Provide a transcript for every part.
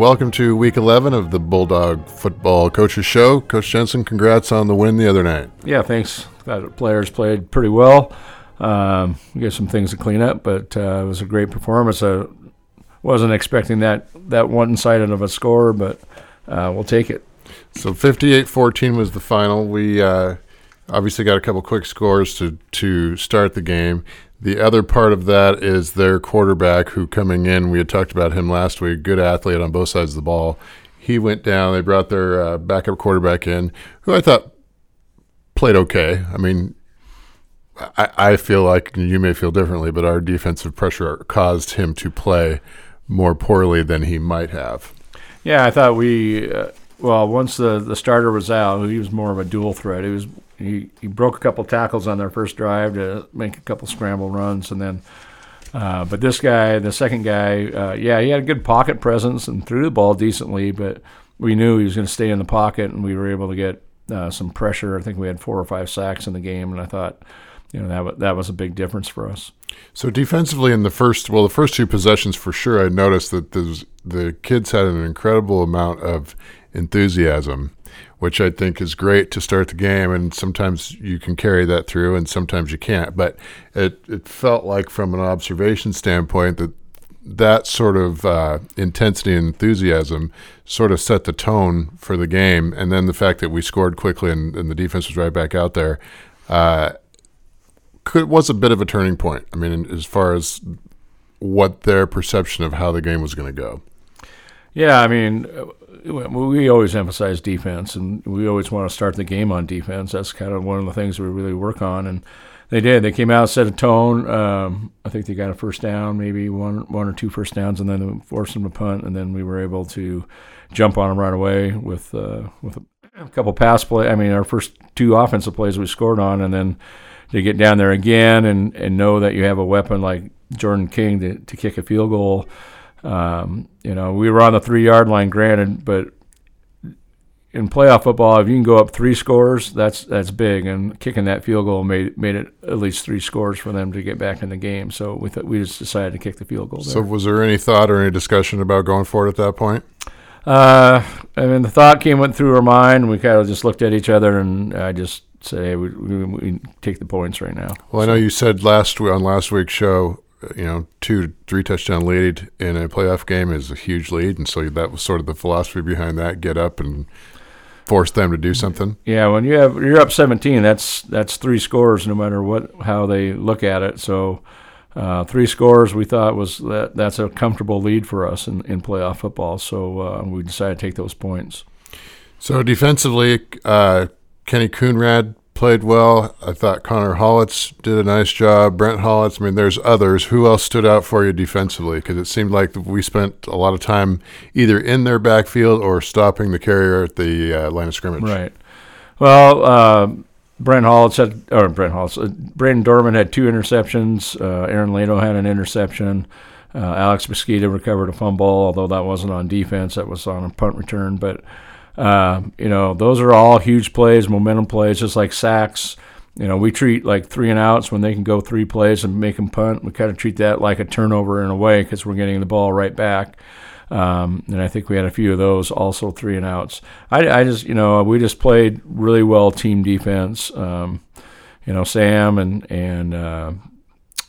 Welcome to week 11 of the Bulldog Football Coaches Show. Coach Jensen, congrats on the win the other night. Yeah, thanks. Thought the players played pretty well. Um, we got some things to clean up, but uh, it was a great performance. I wasn't expecting that, that one sided of a score, but uh, we'll take it. So 58 14 was the final. We uh, obviously got a couple quick scores to, to start the game. The other part of that is their quarterback, who coming in, we had talked about him last week, good athlete on both sides of the ball. He went down. They brought their uh, backup quarterback in, who I thought played okay. I mean, I, I feel like you may feel differently, but our defensive pressure caused him to play more poorly than he might have. Yeah, I thought we, uh, well, once the, the starter was out, he was more of a dual threat. He was he, he broke a couple tackles on their first drive to make a couple scramble runs, and then. Uh, but this guy, the second guy, uh, yeah, he had a good pocket presence and threw the ball decently, but we knew he was going to stay in the pocket, and we were able to get uh, some pressure. I think we had four or five sacks in the game, and I thought, you know, that that was a big difference for us. So defensively, in the first, well, the first two possessions for sure, I noticed that the kids had an incredible amount of enthusiasm which I think is great to start the game. And sometimes you can carry that through, and sometimes you can't. But it it felt like, from an observation standpoint, that that sort of uh, intensity and enthusiasm sort of set the tone for the game. And then the fact that we scored quickly and, and the defense was right back out there uh, was a bit of a turning point. I mean, as far as what their perception of how the game was going to go. Yeah, I mean, we always emphasize defense, and we always want to start the game on defense. That's kind of one of the things we really work on, and they did. They came out, set a tone. Um, I think they got a first down, maybe one one or two first downs, and then forced them to punt, and then we were able to jump on them right away with uh, with a couple pass play. I mean, our first two offensive plays we scored on, and then to get down there again and and know that you have a weapon like Jordan King to to kick a field goal um, you know, we were on the three yard line, granted, but in playoff football, if you can go up three scores, that's that's big. And kicking that field goal made made it at least three scores for them to get back in the game. So we th- we just decided to kick the field goal. There. So was there any thought or any discussion about going forward at that point? Uh, I mean, the thought came went through our mind. We kind of just looked at each other, and I just say, hey, we, we, we take the points right now. Well, so. I know you said last on last week's show you know, two, three touchdown lead in a playoff game is a huge lead, and so that was sort of the philosophy behind that: get up and force them to do something. Yeah, when you have you're up 17, that's that's three scores, no matter what how they look at it. So. Uh, three scores we thought was that that's a comfortable lead for us in, in playoff football, so uh, we decided to take those points. So defensively, uh, Kenny Coonrad played well. I thought Connor Hollitz did a nice job. Brent Hollitz. I mean, there's others. Who else stood out for you defensively? Because it seemed like we spent a lot of time either in their backfield or stopping the carrier at the uh, line of scrimmage. Right. Well, uh, Brent Hollitz had, or Brent Hollitz, uh, Brandon Dorman had two interceptions. Uh, Aaron Leno had an interception. Uh, Alex Mosquito recovered a fumble, although that wasn't on defense. That was on a punt return. But uh, you know, those are all huge plays, momentum plays, just like sacks. You know, we treat like three and outs when they can go three plays and make them punt. We kind of treat that like a turnover in a way because we're getting the ball right back. Um, and I think we had a few of those also three and outs. I, I just, you know, we just played really well team defense. Um, you know, Sam and and uh,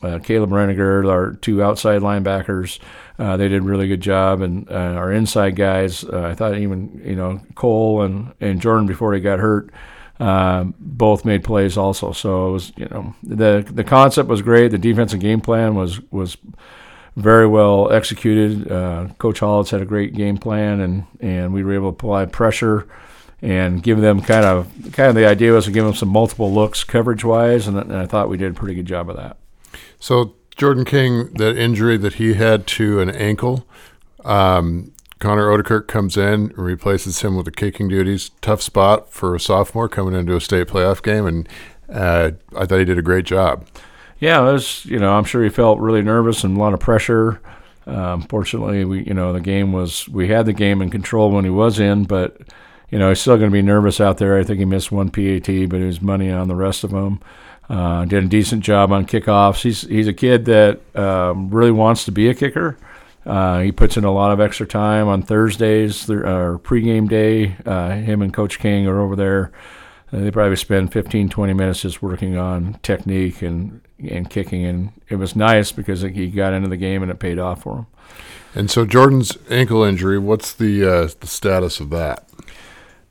uh, Caleb Reniger, our two outside linebackers, uh, they did a really good job, and uh, our inside guys. Uh, I thought even you know Cole and and Jordan before he got hurt. Uh, both made plays also, so it was you know the the concept was great. The defensive game plan was was very well executed. Uh, Coach Hollitz had a great game plan, and and we were able to apply pressure and give them kind of kind of the idea was to give them some multiple looks coverage wise, and, and I thought we did a pretty good job of that. So Jordan King, that injury that he had to an ankle, um, Connor Odekirk comes in and replaces him with the kicking duties. Tough spot for a sophomore coming into a state playoff game, and uh, I thought he did a great job. Yeah, it was. You know, I'm sure he felt really nervous and a lot of pressure. Um, fortunately, we you know the game was we had the game in control when he was in, but you know he's still going to be nervous out there. I think he missed one PAT, but he was money on the rest of them. Uh, did a decent job on kickoffs. He's he's a kid that um, really wants to be a kicker. Uh, he puts in a lot of extra time on Thursdays, or pregame day. Uh, him and Coach King are over there. Uh, they probably spend 15, 20 minutes just working on technique and and kicking, and it was nice because he got into the game and it paid off for him. And so Jordan's ankle injury, what's the uh, the status of that?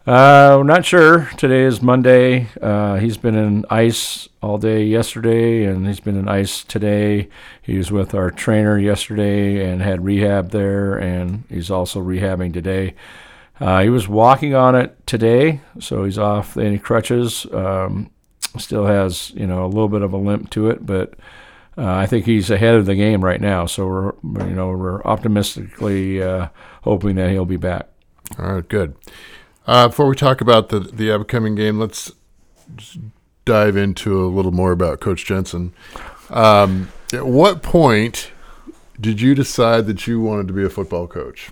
Uh, we're not sure. Today is Monday. Uh, he's been in ice all day yesterday, and he's been in ice today. He was with our trainer yesterday and had rehab there, and he's also rehabbing today. Uh, he was walking on it today, so he's off any crutches. Um, still has you know a little bit of a limp to it, but uh, I think he's ahead of the game right now. So we're you know we're optimistically uh, hoping that he'll be back. All right, good. Uh, before we talk about the the upcoming game, let's dive into a little more about Coach Jensen. Um, at what point did you decide that you wanted to be a football coach?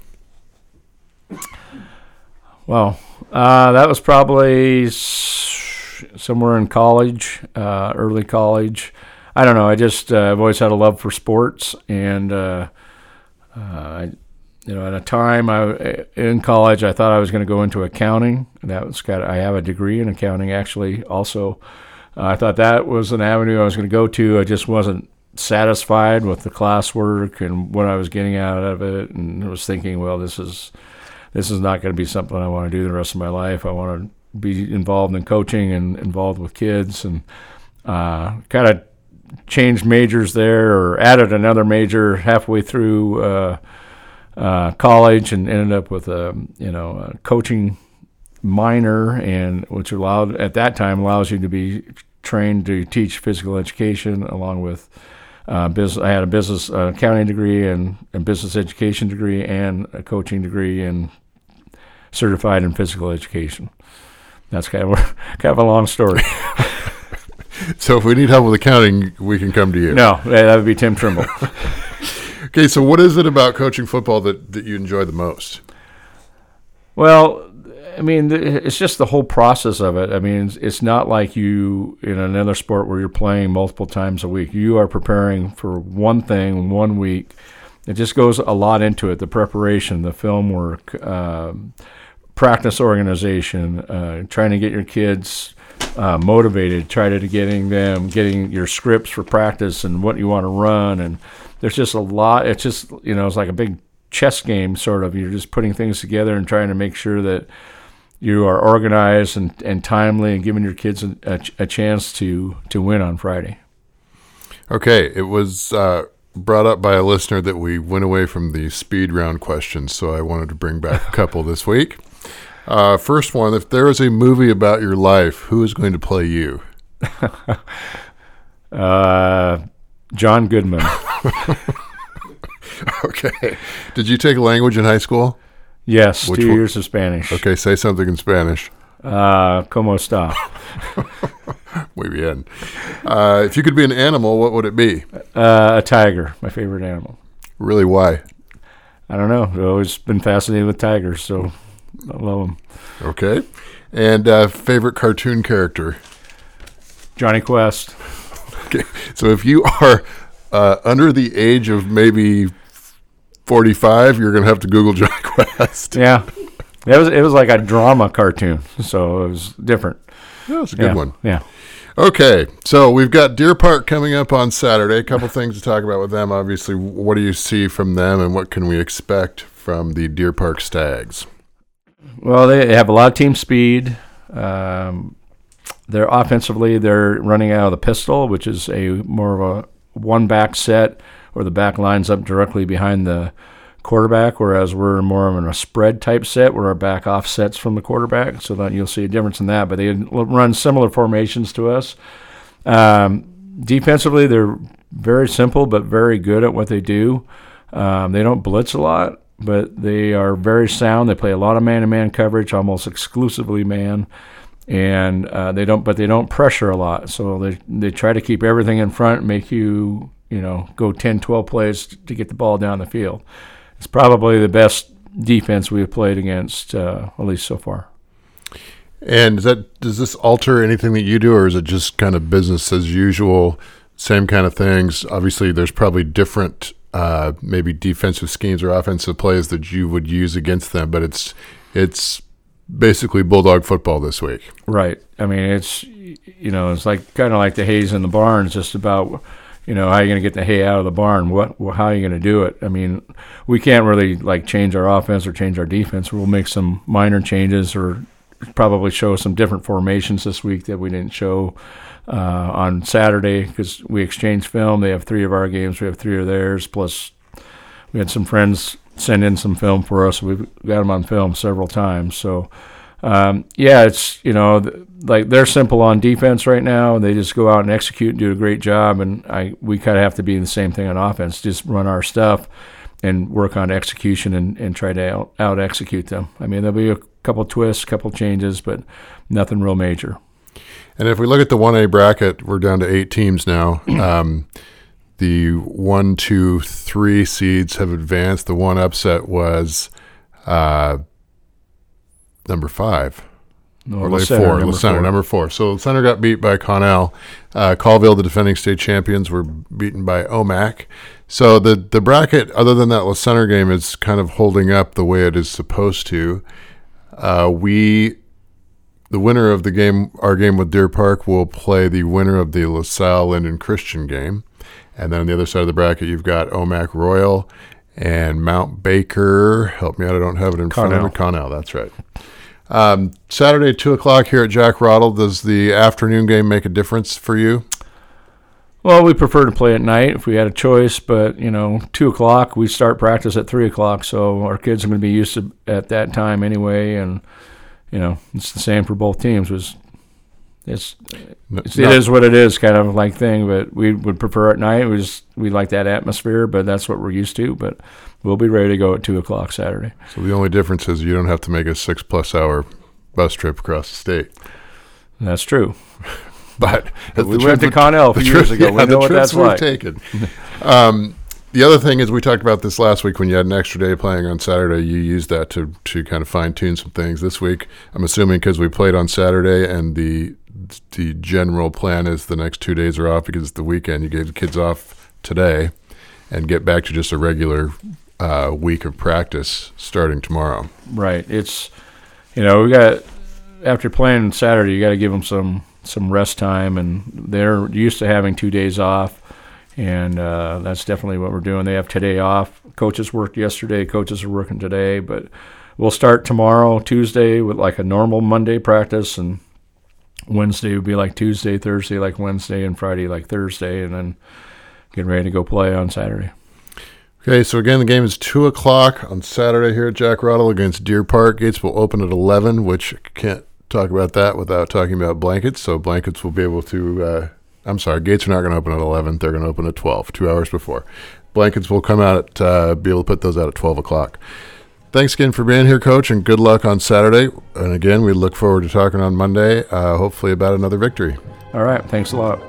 Well, uh, that was probably somewhere in college, uh, early college. I don't know. I just uh, I've always had a love for sports, and uh, uh, I, you know, at a time I in college, I thought I was going to go into accounting. That was of, I have a degree in accounting actually. Also, uh, I thought that was an avenue I was going to go to. I just wasn't satisfied with the classwork and what I was getting out of it, and I was thinking, well, this is this is not going to be something I want to do the rest of my life. I want to be involved in coaching and involved with kids, and uh, kind of changed majors there or added another major halfway through uh, uh, college and ended up with a you know a coaching minor and which allowed at that time allows you to be trained to teach physical education along with uh, business. I had a business uh, accounting degree and a business education degree and a coaching degree and certified in physical education. That's kind of kind of a long story. so if we need help with accounting, we can come to you. No, that would be Tim Trimble. okay, so what is it about coaching football that, that you enjoy the most? Well, I mean, it's just the whole process of it. I mean, it's not like you in another sport where you're playing multiple times a week. You are preparing for one thing one week. It just goes a lot into it the preparation, the film work, uh, practice organization, uh, trying to get your kids uh, motivated, try to getting them, getting your scripts for practice and what you want to run. And there's just a lot. It's just, you know, it's like a big chess game, sort of. You're just putting things together and trying to make sure that you are organized and, and timely and giving your kids a, a, a chance to, to win on Friday. Okay. It was uh, brought up by a listener that we went away from the speed round questions, so I wanted to bring back a couple this week. Uh, first one if there is a movie about your life, who is going to play you? uh, John Goodman. okay. Did you take language in high school? Yes, Which two one? years of Spanish. Okay, say something in Spanish. Uh, ¿Cómo está? Muy bien. Uh, if you could be an animal, what would it be? Uh, a tiger, my favorite animal. Really, why? I don't know. I've always been fascinated with tigers, so I love them. Okay. And uh, favorite cartoon character? Jonny Quest. okay. So if you are uh, under the age of maybe 45, you're going to have to Google Jonny Quest. Yeah. It was, it was like a drama cartoon, so it was different. Yeah, it's a good yeah. one. Yeah. Okay, so we've got Deer Park coming up on Saturday. A couple things to talk about with them. Obviously, what do you see from them, and what can we expect from the Deer Park Stags? Well, they have a lot of team speed. Um, they're offensively, they're running out of the pistol, which is a more of a one back set where the back lines up directly behind the quarterback, whereas we're more of a spread type set where our back offsets from the quarterback. So that you'll see a difference in that. But they run similar formations to us. Um, defensively, they're very simple but very good at what they do. Um, they don't blitz a lot but they are very sound. They play a lot of man-to-man coverage, almost exclusively man, and uh, they don't. But they don't pressure a lot, so they they try to keep everything in front, and make you you know go 10, 12 plays to get the ball down the field. It's probably the best defense we've played against, uh, at least so far. And does that does this alter anything that you do, or is it just kind of business as usual? Same kind of things. Obviously, there's probably different uh, maybe defensive schemes or offensive plays that you would use against them, but it's it's basically bulldog football this week. Right. I mean, it's you know, it's like kind of like the hays in the barn. It's just about you know how are you going to get the hay out of the barn. What how are you going to do it? I mean, we can't really like change our offense or change our defense. We'll make some minor changes or probably show some different formations this week that we didn't show uh, on Saturday because we exchanged film. They have three of our games. We have three of theirs. Plus, we had some friends send in some film for us. We've got them on film several times. So, um, yeah, it's you know th- like they're simple on defense right now. And They just go out and execute and do a great job. And I we kind of have to be the same thing on offense. Just run our stuff and work on execution and, and try to out, execute them. I mean, there'll be a couple twists, couple changes, but nothing real major. And if we look at the 1A bracket, we're down to eight teams now. Um, the one, two, three seeds have advanced. The one upset was uh, number five. No, or Center, four, number Center, four. number four. So Center got beat by Connell. Uh, Colville, the defending state champions, were beaten by Omak. So the the bracket, other than that Center game, is kind of holding up the way it is supposed to. Uh, we, the winner of the game, our game with Deer Park, will play the winner of the LaSalle Lynden Christian game. And then on the other side of the bracket, you've got Omak Royal and Mount Baker. Help me out, I don't have it in front of me. Connell, that's right. Um, Saturday, 2 o'clock here at Jack Roddle. Does the afternoon game make a difference for you? Well, we prefer to play at night if we had a choice, but you know, two o'clock we start practice at three o'clock, so our kids are going to be used to at that time anyway, and you know, it's the same for both teams. Was it's, it's no. it is what it is kind of like thing, but we would prefer at night. We just we like that atmosphere, but that's what we're used to. But we'll be ready to go at two o'clock Saturday. So the only difference is you don't have to make a six plus hour bus trip across the state. That's true. But We went to Connell a few years ago. yeah, we the know what that's we've like. taken. um, the other thing is we talked about this last week when you had an extra day playing on Saturday. You used that to to kind of fine tune some things. This week, I'm assuming because we played on Saturday and the the general plan is the next two days are off because it's the weekend. You gave the kids off today and get back to just a regular uh, week of practice starting tomorrow. Right. It's you know we got after playing Saturday, you got to give them some some rest time, and they're used to having two days off, and uh, that's definitely what we're doing. They have today off. Coaches worked yesterday. Coaches are working today, but we'll start tomorrow, Tuesday, with like a normal Monday practice, and Wednesday would be like Tuesday, Thursday like Wednesday, and Friday like Thursday, and then getting ready to go play on Saturday. Okay, so again, the game is 2 o'clock on Saturday here at Jack Roddle against Deer Park. Gates will open at 11, which can't talk about that without talking about blankets. So blankets will be able to, uh, I'm sorry, gates are not going to open at 11. They're going to open at 12, two hours before. Blankets will come out at, uh, be able to put those out at 12 o'clock. Thanks again for being here, Coach, and good luck on Saturday. And again, we look forward to talking on Monday, uh, hopefully about another victory. All right. Thanks a lot.